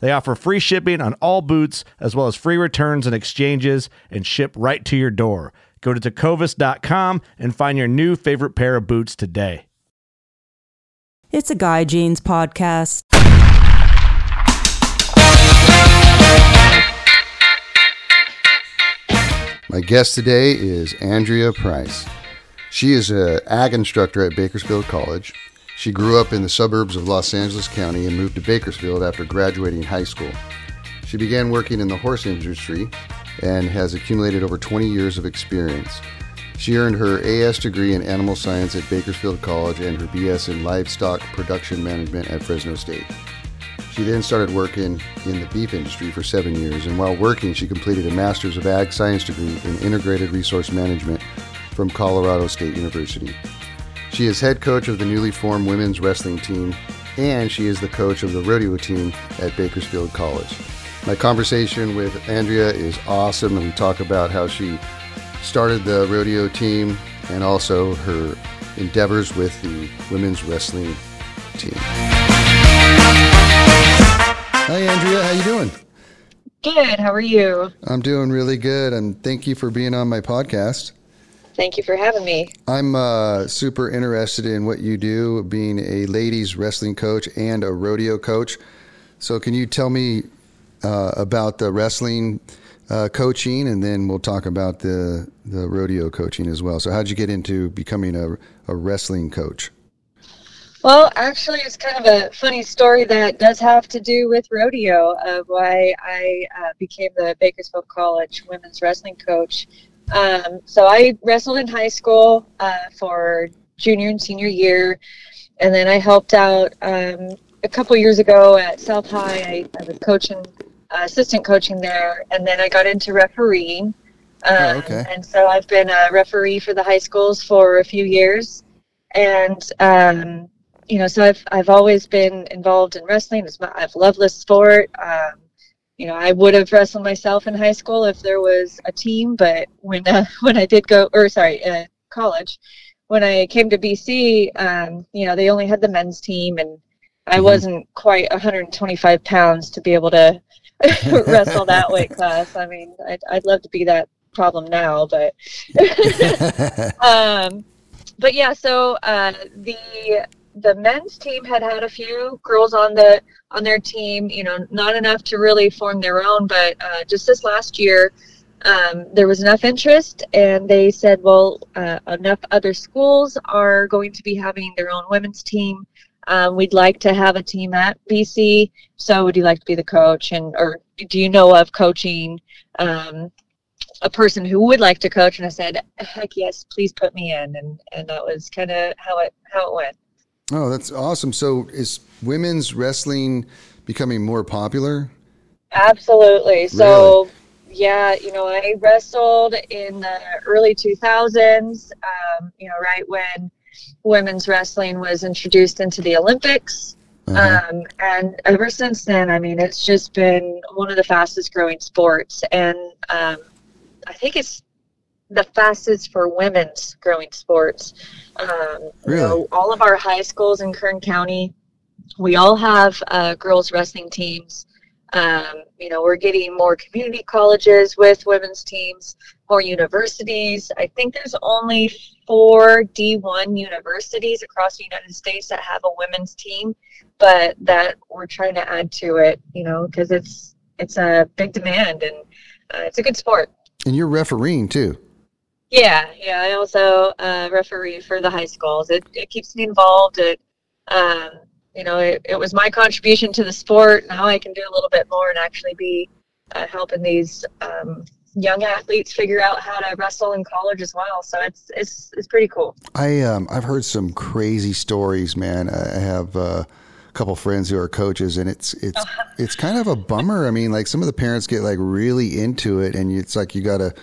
They offer free shipping on all boots, as well as free returns and exchanges, and ship right to your door. Go to tecovas.com and find your new favorite pair of boots today. It's a Guy Jeans podcast. My guest today is Andrea Prise. She is an ag instructor at Bakersfield College. She grew up in the suburbs of Los Angeles County and moved to Bakersfield after graduating high school. She began working in the horse industry and has accumulated over 20 years of experience. She earned her AS degree in animal science at Bakersfield College and her BS in livestock production management at Fresno State. She then started working in the beef industry for seven years, and while working, she completed a Master's of Ag Science degree in Integrated Resource Management from Colorado State University. She is head coach of the newly formed women's wrestling team, and she is the coach of the rodeo team at Bakersfield College. My conversation with Andrea is awesome, and we talk about how she started the rodeo team and also her endeavors with the women's wrestling team. Hi, Andrea. How you doing? Good. How are you? I'm doing really good, and thank you for being on my podcast. Thank you for having me. I'm uh, super interested in what you do, being a ladies wrestling coach and a rodeo coach. So, can you tell me uh, about the wrestling uh, coaching, and then we'll talk about the the rodeo coaching as well. So, how'd you get into becoming a, a wrestling coach? Well, actually, it's kind of a funny story that does have to do with rodeo of why I uh, became the Bakersfield College women's wrestling coach. Um, so I wrestled in high school uh, for junior and senior year, and then I helped out um, a couple years ago at South High. I, I was coaching, uh, assistant coaching there, and then I got into refereeing. Um, Oh, okay. And so I've been a referee for the high schools for a few years, and um, you know, so I've I've always been involved in wrestling. It's my, I've loved this sport. Um, you know, I would have wrestled myself in high school if there was a team, but when uh, when I did go, or sorry, uh, college, when I came to BC, um, you know, they only had the men's team, and I Mhm. wasn't quite 125 pounds to be able to wrestle that weight class. I mean, I'd, I'd love to be that problem now, but um, but yeah, so uh, the the men's team had had a few girls on the on their team. You know, not enough to really form their own, but uh, just this last year. Um, there was enough interest, and they said, "Well, uh, enough other schools are going to be having their own women's team. Um, we'd like to have a team at BC. So, would you like to be the coach? And or do you know of coaching um, a person who would like to coach?" And I said, "Heck yes, please put me in." And and that was kind of how it how it went. Oh, that's awesome. So, is women's wrestling becoming more popular? Absolutely. So, yeah, you know, I wrestled in the early 2000s, um, you know, right when women's wrestling was introduced into the Olympics. Uh-huh. Um, and ever since then, I mean, it's just been one of the fastest growing sports. And um, I think it's the fastest for women's growing sports. Um, Really? Know, all of our high schools in Kern County, we all have uh, girls wrestling teams. Um, you know, we're getting more community colleges with women's teams, more universities. I think there's only four D1 universities across the United States that have a women's team, but that we're trying to add to it, you know, because it's it's a big demand and uh, it's a good sport. And you're refereeing too. Yeah, yeah. I also uh, referee for the high schools. It, it keeps me involved. It, um, you know, it, it was my contribution to the sport. Now I can do a little bit more and actually be uh, helping these um, young athletes figure out how to wrestle in college as well. So it's it's it's pretty cool. I um, I've heard some crazy stories, man. I have uh, a couple friends who are coaches, and it's it's it's kind of a bummer. I mean, like some of the parents get like really into it, and it's like you got to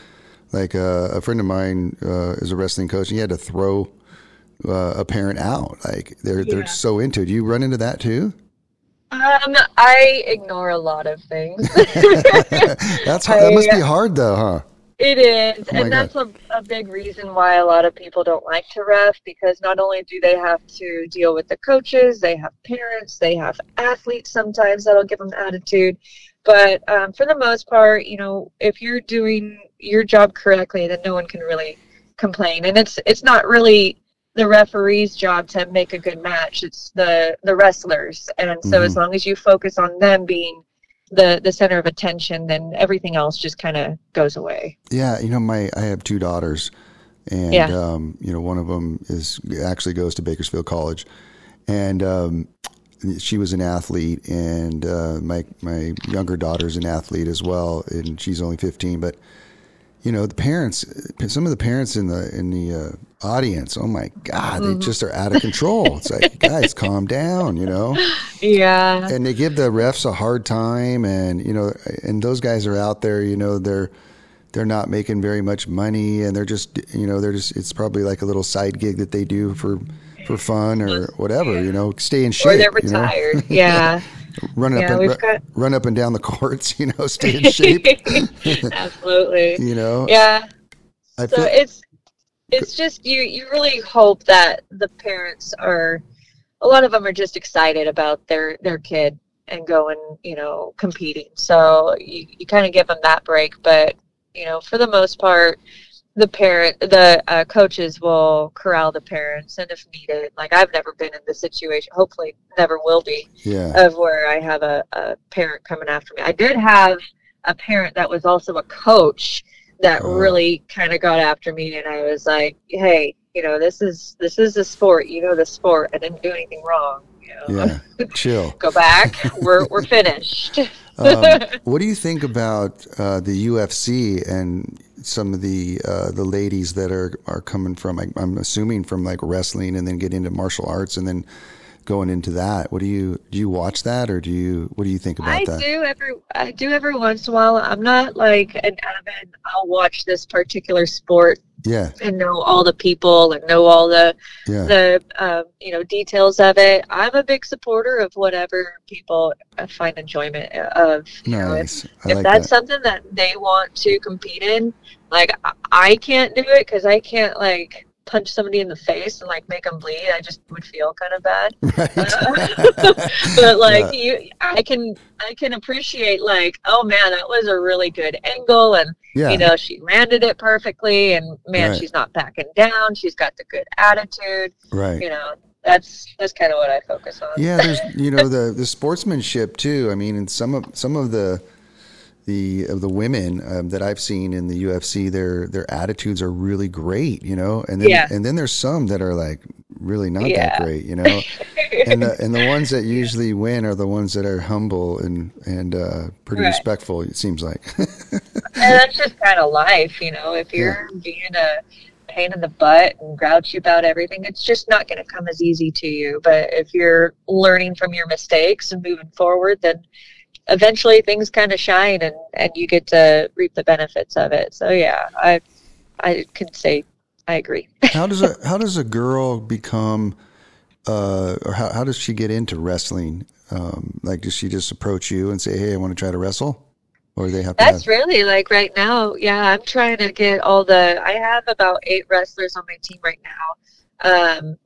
like uh, a friend of mine uh, is a wrestling coach, and he had to throw uh, a parent out. Like they're Yeah. they're so into it. Do you run into that too? Um, I ignore a lot of things. That's hard. that must be hard though, huh? It is, Oh and that's a, a big reason why a lot of people don't like to ref because not only do they have to deal with the coaches, they have parents, they have athletes sometimes that'll give them attitude. But um, for the most part, you know, if you're doing your job correctly, then no one can really complain. And it's it's not really the referee's job to make a good match. It's the the wrestlers, and so as long as you focus on them being the the center of attention, then everything else just kind of goes away. Yeah, you know, my I have two daughters, and Yeah. um, you know, one of them is actually goes to Bakersfield College, and um, she was an athlete, and uh, my my younger daughter's an athlete as well, and she's only fifteen. But you know, the parents, some of the parents in the in the uh, audience, oh my God, they just are out of control. It's like, guys, calm down, you know Yeah. and they give the refs a hard time and you know and those guys are out there you know they're they're not making very much money and they're just you know they're just it's probably like a little side gig that they do for for fun or whatever you know stay in shape Or they're you know? retired. Yeah. run up and got- run up and down the courts you know stay in shape Absolutely. you know Yeah. I So feel it's it's just you you really hope that the parents are a lot of them are just excited about their their kid and going, you know, competing. So you, you kind of give them that break, but you know, for the most part, the parent, the uh, coaches will corral the parents, and if needed, like I've never been in the situation. Hopefully, never will be. yeah of where I have a, a parent coming after me. I did have a parent that was also a coach that Oh. really kind of got after me, and I was like, "Hey, you know, this is this is a sport. You know, the sport. I didn't do anything wrong. You know, yeah chill go back. we're we're finished." Um, what do you think about uh, the UFC and some of the uh, the ladies that are are coming from? I, I'm assuming from like wrestling and then getting into martial arts and then going into that. What do you do? You watch that or do you? What do you think about I that? do every I do every once in a while. I'm not like an avid. I'll watch this particular sport Yeah, and know all the people and know all the yeah, the um, you know details of it. I'm a big supporter of whatever people uh, find enjoyment of. You know, if, nice. If like that's that. something that they want to compete in, like I- I can't do it because I can't like punch somebody in the face and like make them bleed. I just would feel kind of bad. Right. but like you, I can I can appreciate like oh man that was a really good angle and yeah, you know she landed it perfectly and man Right. she's not backing down. She's got the good attitude right. you know that's that's kind of what i focus on Yeah, there's you know the the sportsmanship too. I mean, and some of some of the the of the women um, that I've seen in the UFC, their their attitudes are really great. You know, and then Yeah. and then there's some that are like really not that great. You know, and the and the ones that usually win are the ones that are humble and and uh, pretty Right. respectful. It seems like. and that's just kind of life you know if you're being a pain in the butt and grouchy about everything it's just not going to come as easy to you but if you're learning from your mistakes and moving forward then eventually things kind of shine and and you get to reap the benefits of it so yeah i i can say i agree how does a how does a girl become uh, or how, how does she get into wrestling? Um, like, does she just approach you and say, "Hey, I want to try to wrestle," or they have to? That's have, really like right now. Yeah, I'm trying to get all the. I have about eight wrestlers on my team right now. Um,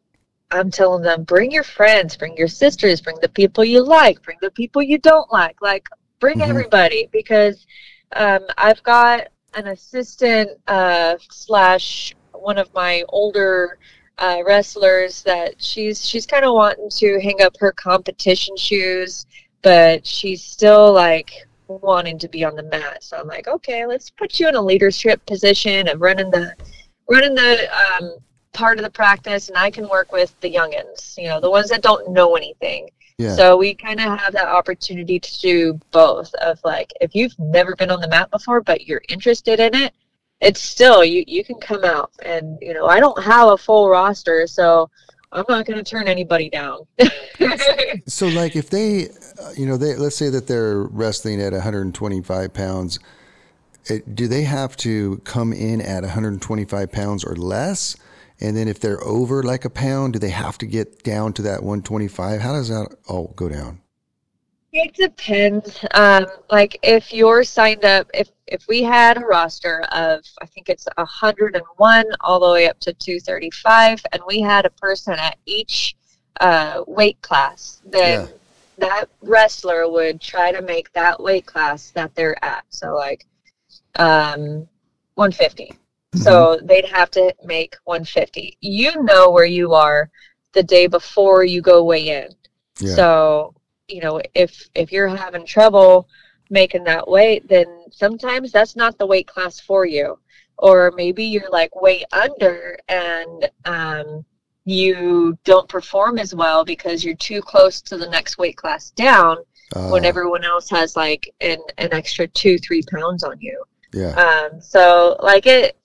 I'm telling them, bring your friends, bring your sisters, bring the people you like, bring the people you don't like. Like, bring Mhm. everybody because um, I've got an assistant uh, slash one of my older uh, wrestlers that she's she's kind of wanting to hang up her competition shoes, but she's still like wanting to be on the mat. So I'm like, okay, let's put you in a leadership position of running the running the um, part of the practice, and I can work with the youngins, you know, the ones that don't know anything. Yeah. So we kind of have that opportunity to do both. Of like, if you've never been on the mat before, but you're interested in it, it's still you. You can come out, and you know, I don't have a full roster, so I'm not going to turn anybody down. So, like, if they, uh, you know, they let's say that they're wrestling at 125 pounds, it, do they have to come in at 125 pounds or less? And then if they're over like a pound, do they have to get down to that 125? How does that all go down? It depends. Um, like if you're signed up, if if we had a roster of I think it's 101 all the way up to 235, and we had a person at each uh, weight class, then Yeah. that wrestler would try to make that weight class that they're at. So like um, 150. So they'd have to make 150. You know where you are the day before you go weigh in. Yeah. So, you know, if if you're having trouble making that weight, then sometimes that's not the weight class for you. Or maybe you're like way under and um, you don't perform as well because you're too close to the next weight class down Uh, when everyone else has like an, an extra two, three pounds on you. yeah. Um, so like it,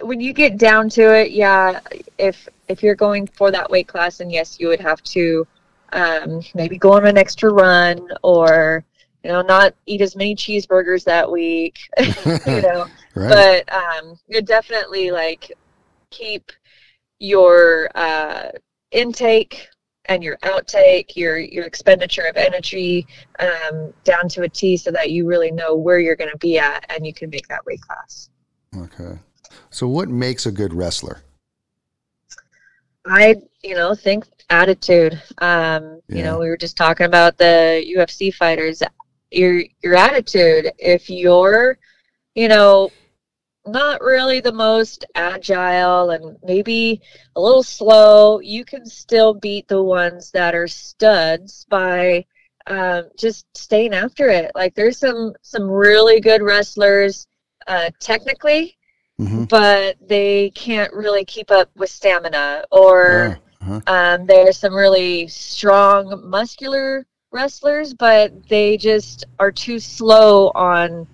when you get down to it, yeah, if if you're going for that weight class, then yes, you would have to um, maybe go on an extra run or you know not eat as many cheeseburgers that week, you know. right. But um, you definitely like keep your uh, intake and your outtake, your your expenditure of energy um, down to a T, so that you really know where you're going to be at, and you can make that weight class. okay. So, what makes a good wrestler? I, you know, think attitude. Um, Yeah. You know, we were just talking about the UFC fighters. Your your attitude. If you're, you know, not really the most agile and maybe a little slow, you can still beat the ones that are studs by um, just staying after it. Like there's some some really good wrestlers, uh, technically, hmm but they can't really keep up with stamina or uh-huh. um, there's some really strong muscular wrestlers but they just are too slow on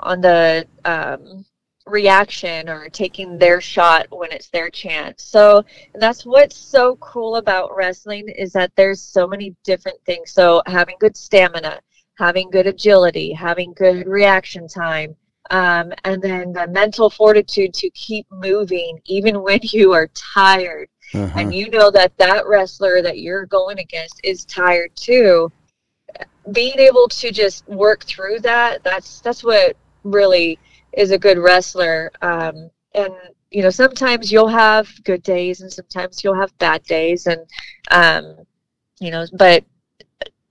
on the um, reaction or taking their shot when it's their chance. So that's what's so cool about wrestling is that there's so many different things. So having good stamina having good agility having good reaction time um, and then the mental fortitude to keep moving even when you are tired. Uh-huh. and you know that that wrestler that you're going against is tired too. Being able to just work through that that's that's what really is a good wrestler. Um, and you know sometimes you'll have good days and sometimes you'll have bad days and um, you know but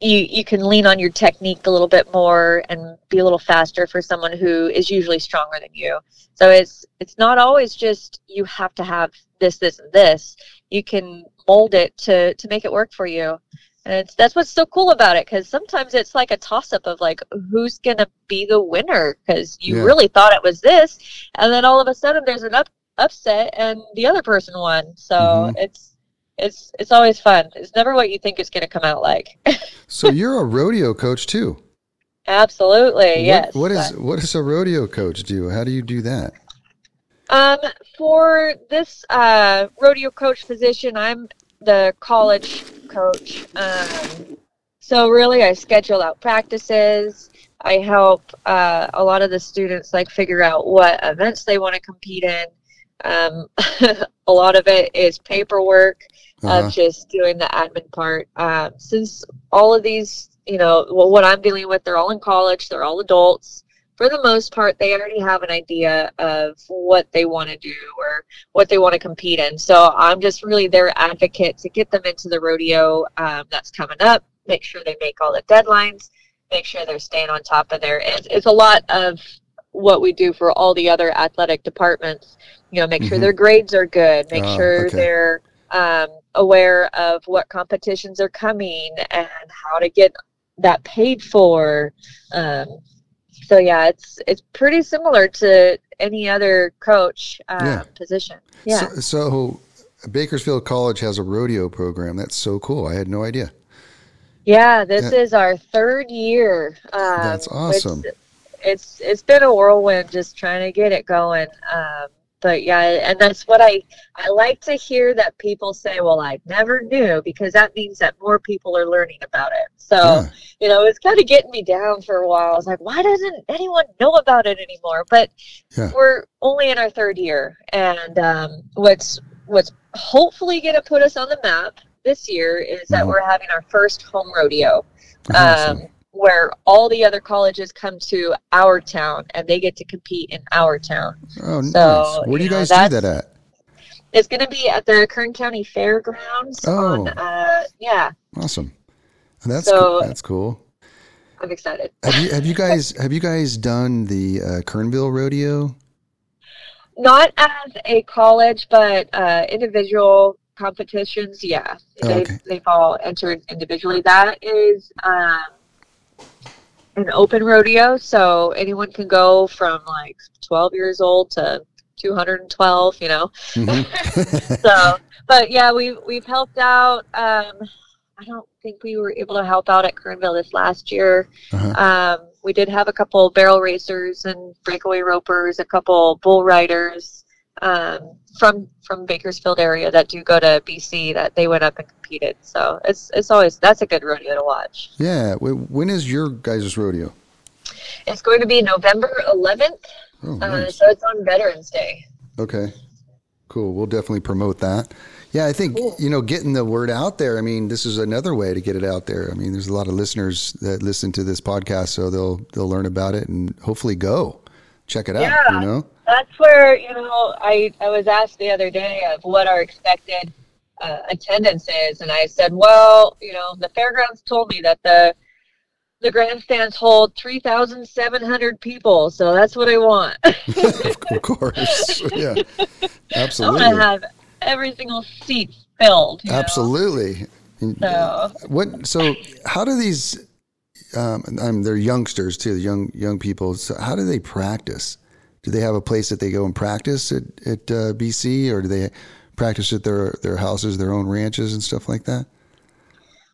you you can lean on your technique a little bit more and be a little faster for someone who is usually stronger than you. So it's it's not always just you have to have this this and this. You can mold it to to make it work for you. And it's that's what's so cool about it because sometimes it's like a toss up of like who's gonna be the winner? Because you Yeah. really thought it was this and then all of a sudden there's an up upset and the other person won. So Mhm. it's it's it's always fun it's never what you think it's gonna come out like So, you're a rodeo coach too. absolutely What- yes what is what does a rodeo coach do? How do you do that? Um, for this uh, rodeo coach position, I'm the college coach. Um, so really, I schedule out practices. I help uh, a lot of the students like figure out what events they want to compete in. Um, a lot of it is paperwork Uh-huh. of just doing the admin part. Um, since all of these, you know, well, what I'm dealing with, they're all in college, they're all adults. For the most part, they already have an idea of what they want to do or what they want to compete in. So I'm just really their advocate to get them into the rodeo um, that's coming up. Make sure they make all the deadlines. Make sure they're staying on top of their. It's, it's a lot of what we do for all the other athletic departments. You know, make sure Mhm. their grades are good. Make Ah, sure okay. they're um, aware of what competitions are coming and how to get that paid for. Um, so yeah, it's it's pretty similar to any other coach uh, Yeah. position. Yeah. So, so Bakersfield College has a rodeo program. That's so cool. I had no idea. Yeah, this Yeah. is our third year. Um, That's awesome. It's, it's it's been a whirlwind just trying to get it going. Um, but yeah, and that's what I I like to hear that people say, "Well, I never knew," because that means that more people are learning about it. So Yeah. you know, it's kind of getting me down for a while. I was like, "Why doesn't anyone know about it anymore?" But Yeah. we're only in our third year, and um, what's what's hopefully going to put us on the map this year is that Mhm. we're having our first home rodeo Awesome. Where all the other colleges come to our town and they get to compete in our town. oh, nice. Where do you know, guys do that at? It's going to be at the Kern County Fairgrounds. Oh. On, uh, yeah, Awesome. That's So- cool. That's cool. I'm excited. Have you have you guys have you guys done the uh, Kernville rodeo? Not as a college, but uh, individual competitions. Yeah, Oh, they've okay. they've all entered individually. That is um, an open rodeo, so anyone can go from like 12 years old to 212. You know. Mhm. so but yeah we've we've helped out um i don't think we were able to help out at kernville this last year Uh-huh. um we did have a couple barrel racers and breakaway ropers a couple bull riders um from from bakersfield area that do go to bc that they went up and competed so it's it's always that's a good rodeo to watch yeah. When is your guys' rodeo? it's going to be november 11th Oh, uh, so it's on veterans day Okay. Cool. We'll definitely promote that. Yeah, I think Cool. you know getting the word out there. I mean, this is another way to get it out there. I mean, there's a lot of listeners that listen to this podcast, so they'll they'll learn about it and hopefully go check it out. Yeah. You know. That's where you know I I was asked the other day of what our expected uh, attendance is, and I said, well, you know, the fairgrounds told me that the the grandstands hold three thousand seven hundred people, so that's what I want. of course. Yeah. Absolutely. I Absolutely. want to have every single seat filled. you know? Absolutely. So What? So, how do these? Um, um, they're youngsters too, young young people. So, how do they practice? Do they have a place that they go and practice at at uh, BC, or do they practice at their their houses, their own ranches, and stuff like that?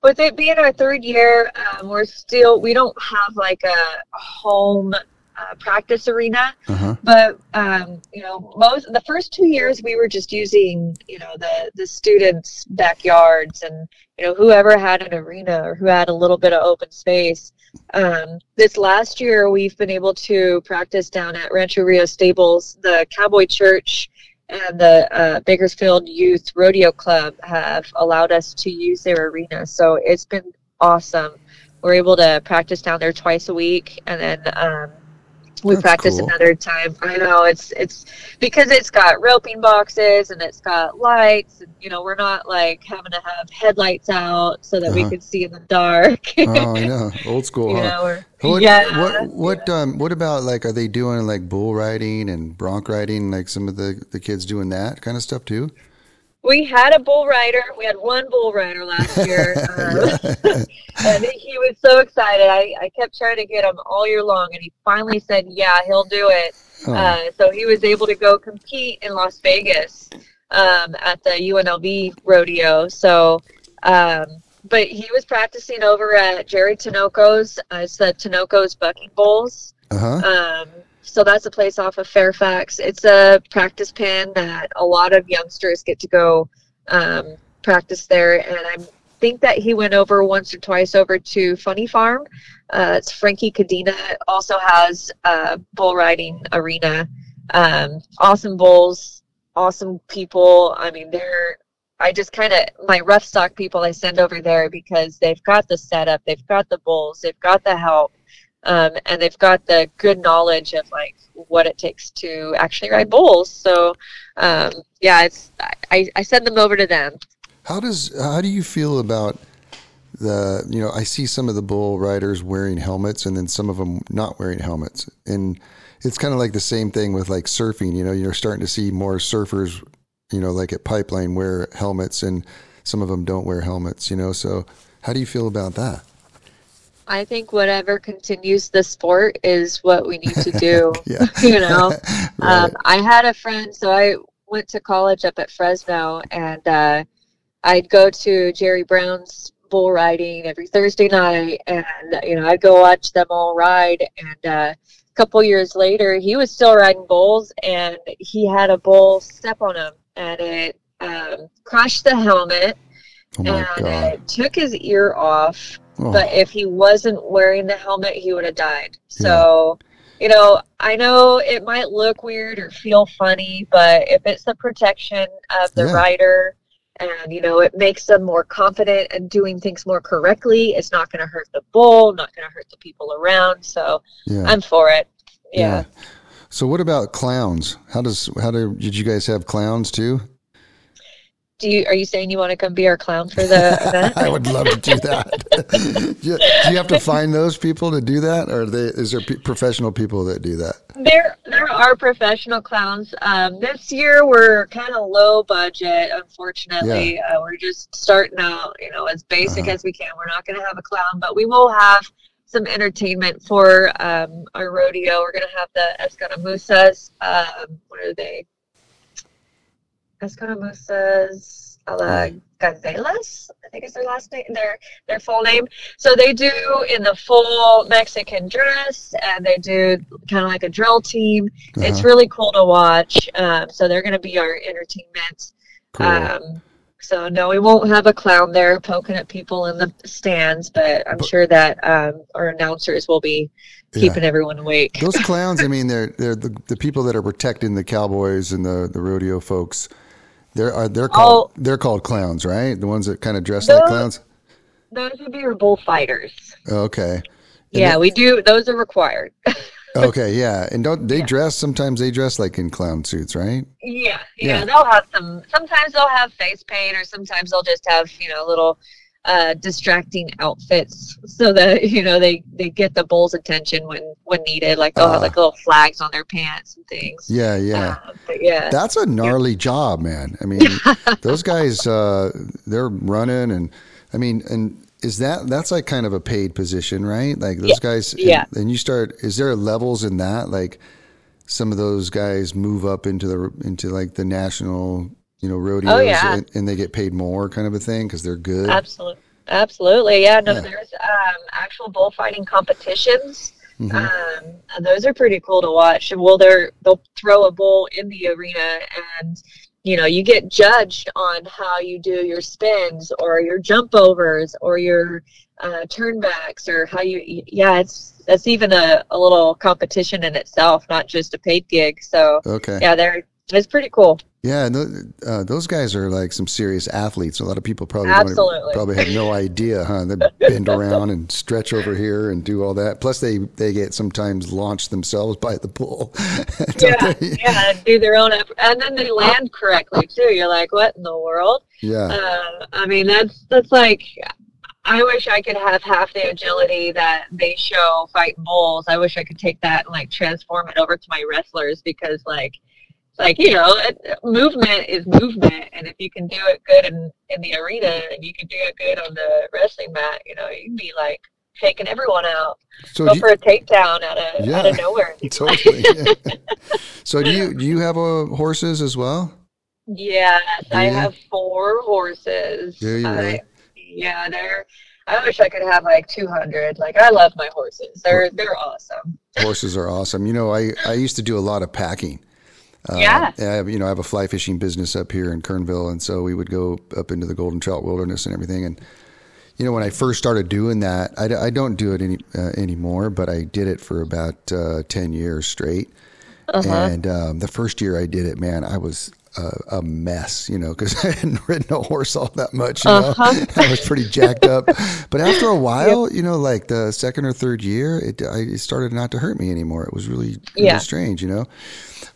with it being our third year, um, we're still we don't have like a home uh, practice arena. Uh huh. but um, you know most the first two years we were just using you know the the students backyards and you know whoever had an arena or who had a little bit of open space um, this last year we've been able to practice down at rancho rio stables the cowboy church and the uh, bakersfield youth rodeo club have allowed us to use their arena so it's been awesome we're able to practice down there twice a week and then um, we That's practice cool. another time. I know it's it's because it's got roping boxes and it's got lights. And, you know, we're not like having to have headlights out so that we Uh-huh. can see in the dark. Oh, I know, old school. you huh? know, What, yeah. what what um what about like are they doing like bull riding and bronc riding like some of the the kids doing that kind of stuff too? We had a bull rider. We had one bull rider last year, um, and he was so excited. I, I kept trying to get him all year long, and he finally said, "Yeah, he'll do it." Oh, Uh, so he was able to go compete in Las Vegas um, at the UNLV rodeo. So, um, but he was practicing over at Jerry Tinoco's. Uh, it's the Tinoco's Bucking Bulls. uh huh. Um, so that's a place off of Fairfax. It's a practice pen that a lot of youngsters get to go um, practice there. And I think that he went over once or twice over to Funny Farm. Uh, it's Frankie Cadena also has a bull riding arena. Um, awesome bulls, awesome people. I mean, they're I just kind of my rough stock people I send over there because they've got the setup, they've got the bulls, they've got the help, um, and they've got the good knowledge of like what it takes to actually ride bulls. So um, yeah, it's I, I send them over to them. How does how do you feel about the you know I see some of the bull riders wearing helmets and then some of them not wearing helmets and it's kind of like the same thing with like surfing you know you're starting to see more surfers you know like at pipeline wear helmets and some of them don't wear helmets you know so how do you feel about that I think whatever continues the sport is what we need to do. You know, Right. um, I had a friend, so I went to college up at Fresno, and uh, I'd go to Jerry Brown's bull riding every Thursday night, and you know, I'd go watch them all ride. And uh, a couple years later, he was still riding bulls, and he had a bull step on him, and it um, crushed the helmet, oh my and god. it took his ear off Oh, but if he wasn't wearing the helmet, he would have died. So, you know, I know it might look weird or feel funny, but if it's the protection of the Yeah. rider and, you know, it makes them more confident and doing things more correctly, it's not going to hurt the bull, not going to hurt the people around. So yeah. I'm for it. Yeah. So what about clowns? How does how do did you guys have clowns too? Do you, are you saying you want to come be our clown for the event? I would love to do that. do, you, do you have to find those people to do that, or are they, is there p- professional people that do that? There, there are professional clowns. Um, this year we're kind of low budget, unfortunately. Uh, we're just starting out, you know, as basic Uh-huh. as we can. We're not going to have a clown, but we will have some entertainment for um, our rodeo. We're going to have the Escaramusas. Um, what are they? Escaramusas a la Gazelas, I think is their last name, their their full name. So they do in the full Mexican dress, and they do kind of like a drill team. It's Uh-huh. really cool to watch. Um, so they're going to be our entertainment. Cool. Um, so no, we won't have a clown there poking at people in the stands, but I'm But- sure that um, our announcers will be Yeah. keeping everyone awake. Those clowns, I mean, they're they're the, the people that are protecting the cowboys and the, the rodeo folks. They're are they're called they're called clowns, right? The ones that kind of dress like clowns. Those would be your bullfighters. Okay. And Yeah, they- we do. Those are required. Okay, yeah, and don't they Yeah. dress? Sometimes they dress like in clown suits, right? Yeah, Yeah. yeah, they'll have some. Sometimes they'll have face paint, or sometimes they'll just have you know a little uh, distracting outfits, so that you know they they get the bull's attention when when needed. Like they'll have Ah. like little flags on their pants and things. Yeah, yeah. Uh, yeah, That's a gnarly job, man. I mean, those guys, uh, they're running, and I mean, and is that that's like kind of a paid position, right? Like those Yeah. guys, Yeah. And, you start. Is there levels in that? Like some of those guys move up into the into like the national, you know, rodeos, Oh, yeah. and, and they get paid more, kind of a thing, because they're good. absolutely, absolutely. Yeah, no, Yeah. there's um, actual bullfighting competitions. Mhm. Um, those are pretty cool to watch. Well, they're they'll throw a bull in the arena, and you know you get judged on how you do your spins or your jump overs or your uh, turnbacks or how you. Yeah, it's that's even a, a little competition in itself, not just a paid gig. So Okay. yeah, they're it's pretty cool. Yeah, uh, those guys are like some serious athletes. A lot of people probably Absolutely. probably have no idea, huh? They bend around and stretch over here and do all that. Plus, they they get sometimes launched themselves by the. Don't Yeah, they? yeah, do their own and then they land correctly too. You're like, what in the world? yeah, Uh, I mean, that's that's like. I wish I could have half the agility that they show fighting bulls. I wish I could take that and like transform it over to my wrestlers because like, like you know, it, movement is movement, and if you can do it good in in the arena and you can do it good on the wrestling mat, you know, you can be like taking everyone out. So Go do for a takedown out of Yeah. out of nowhere. you, totally. yeah. So do you do you have uh, horses as well? Yes, I Yeah. have four horses. Do you I- yeah, they're. I wish I could have like 200. Like I love my horses. They're they're awesome. Horses are awesome. You know, I I used to do a lot of packing. Uh, Yeah. I have, you know, I have a fly fishing business up here in Kernville, and so we would go up into the Golden Trout Wilderness and everything. And you know, when I first started doing that, I, d- I don't do it any uh, anymore, but I did it for about uh, ten years straight. Uh-huh. And um, the first year I did it, man, I was a, a mess, you know, because I hadn't ridden a horse all that much. You know, Uh-huh. I was pretty jacked up. But after a while, you know, like the second or third year, it, I, it started not to hurt me anymore. It was really, really Yeah. strange, you know.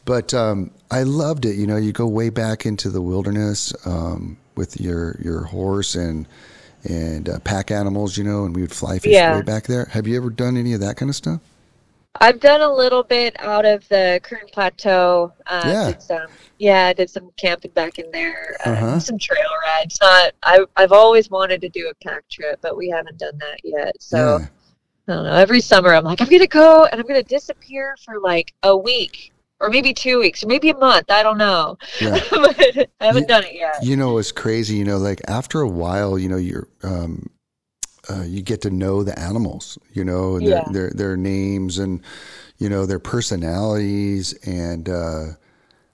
But um, I loved it. You know, you go way back into the wilderness um, with your your horse and and uh, pack animals, you know, and we would fly fish Yeah. way back there. Have you ever done any of that kind of stuff? I've done a little bit out of the Kern Plateau. Uh, Yeah. Did some, yeah, I did some camping back in there. Uh, Uh-huh. Some trail rides. Not. I I've always wanted to do a pack trip, but we haven't done that yet. So. Yeah. I don't know. Every summer, I'm like, I'm gonna go and I'm gonna disappear for like a week or maybe two weeks or maybe a month. I don't know. Yeah. but I haven't You- done it yet. You know, it's crazy. You know, like after a while, you know, you're um, uh, you get to know the animals. You know, their, Yeah. their their names and you know their personalities. And uh,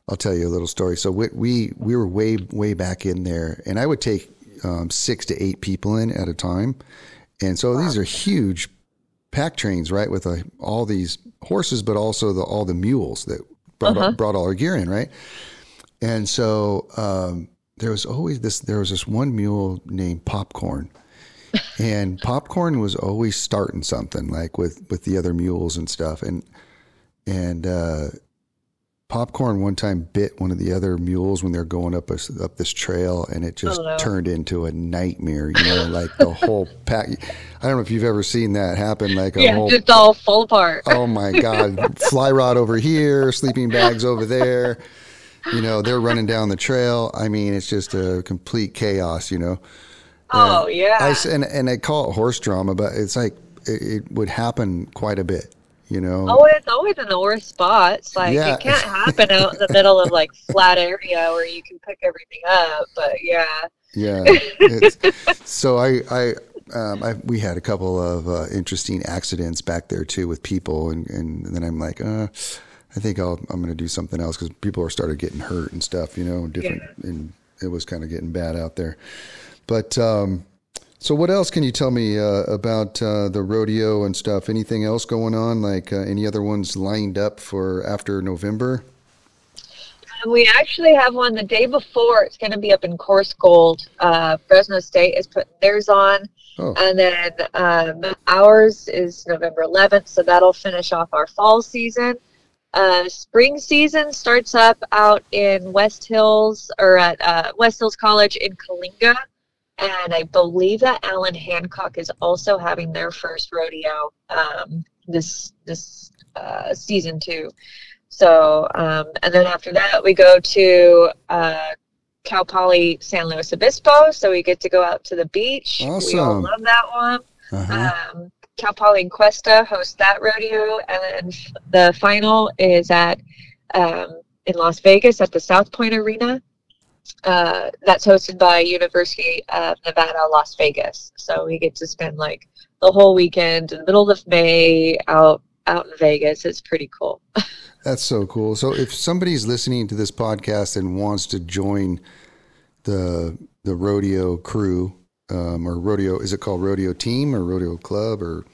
I'll tell you a little story. So we we we were way way back in there, and I would take um, six to eight people in at a time. And so these are huge pack trains, right, with uh all these horses, but also the all the mules that brought brought all our gear in, right? And so um, there was always this. There was this one mule named Popcorn, and Popcorn was always starting something like with with the other mules and stuff. And and uh, Popcorn one time bit one of the other mules when they're going up a, up this trail, and it just Oh, no. turned into a nightmare. You know, like the whole pack. I don't know if you've ever seen that happen. Like a Yeah, whole just all fall apart. oh my god fly rod over here sleeping bags over there you know they're running down the trail i mean it's just a complete chaos you know oh yeah. I and, and i call it horse drama but it's like it, it would happen quite a bit you know Oh, it's always in the worst spots. Like Yeah. it can't happen out in the middle of like flat area where you can pick everything up. But yeah, yeah so i i um, I, we had a couple of uh, interesting accidents back there too with people, and, and then I'm like, uh, I think I'll, I'm going to do something else because people are started getting hurt and stuff, you know, different, and it was kind of getting bad out there. But um, so, what else can you tell me uh, about uh, the rodeo and stuff? Anything else going on? Like uh, any other ones lined up for after November? we actually have one the day before. It's going to be up in Coarsegold. Uh, Fresno State is putting theirs on, Oh, and then um, ours is November 11th. So that'll finish off our fall season. Uh, spring season starts up out in West Hills or at uh, West Hills College in Coalinga. And I believe that Allan Hancock is also having their first rodeo um, this this uh, season too. So um, and then after that we go to uh, Cal Poly San Luis Obispo. So we get to go out to the beach. We all Awesome. love that one. uh-huh. Um, Cal Poly and Cuesta host that rodeo, and then the final is at um, in Las Vegas at the South Point Arena. Uh, that's hosted by University of Nevada, Las Vegas. So we get to spend like the whole weekend in the middle of May out out in Vegas. It's pretty cool. That's so cool. So if somebody's listening to this podcast and wants to join the the rodeo crew um, or rodeo, is it called rodeo team or rodeo club or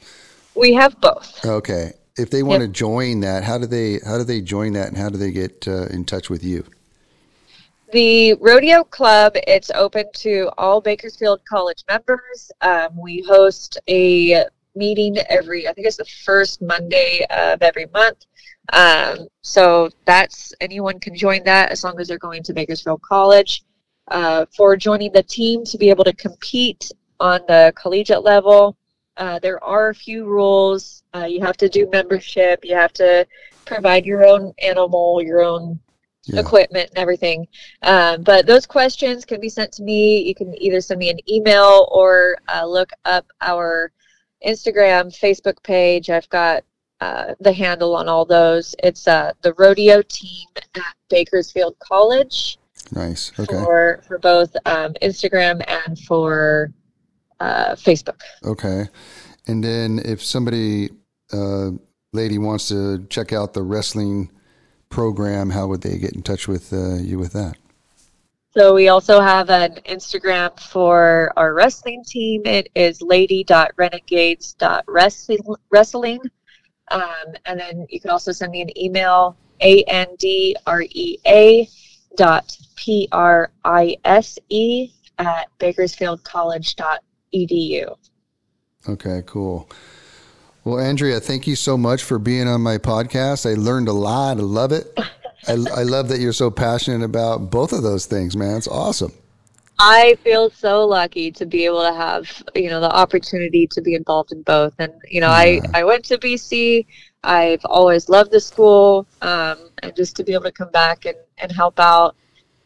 We have both. okay? If they want to join that, how do they how do they join that and how do they get uh, in touch with you? The Rodeo Club, it's open to all Bakersfield College members. Um, we host a meeting every, I think it's the first Monday of every month. Um, so that's, anyone can join that as long as they're going to Bakersfield College. Uh, for joining the team to be able to compete on the collegiate level, uh, there are a few rules. Uh, you have to do membership, you have to provide your own animal, your own Yeah. equipment and everything. Um, but those questions can be sent to me. You can either send me an email or uh, look up our Instagram, Facebook page. I've got uh, the handle on all those. It's uh, the rodeo team at Bakersfield College Nice. Okay. for for both um, Instagram and for uh, Facebook. Okay. And then if somebody uh, lady wants to check out the wrestling program, how would they get in touch with uh, you with that? So we also have an Instagram for our wrestling team. It is lady.renegades.wrestling. Um, and then you can also send me an email, A-N-D-R-E-A dot P-R-I-S-E at bakersfieldcollege.edu. Okay, cool. Well, Andrea, thank you so much for being on my podcast. I learned a lot. I love it. I, I love that you're so passionate about both of those things, man. It's awesome. I feel so lucky to be able to have, you know, the opportunity to be involved in both. And, you know, I, I went to BC. I've always loved the school. Um, and just to be able to come back and, and help out,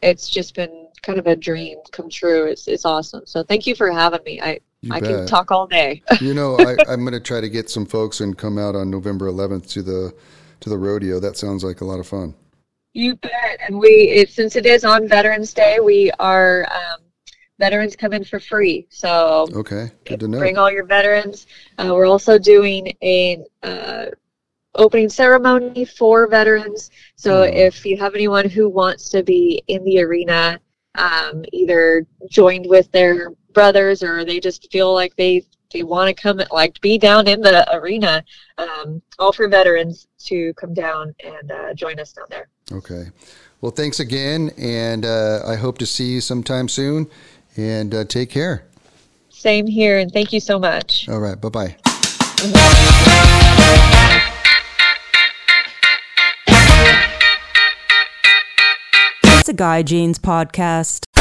it's just been kind of a dream come true. It's, it's awesome. So thank you for having me. I, You I bet. can talk all day. you know, I, I'm going to try to get some folks and come out on November 11th to the to the rodeo. That sounds like a lot of fun. You bet. And we, it, since it is on Veterans Day, we are um, veterans come in for free. So Okay, good to know. bring all your veterans. Uh, we're also doing a uh, opening ceremony for veterans. So Hmm. if you have anyone who wants to be in the arena, um, either joined with their brothers or they just feel like they they want to come like be down in the arena, um, all for veterans to come down and uh, join us down there. Okay. Well, thanks again, and uh, I hope to see you sometime soon. And uh, take care. Same here, and thank you so much. All right. Bye bye Guy Jeans podcast.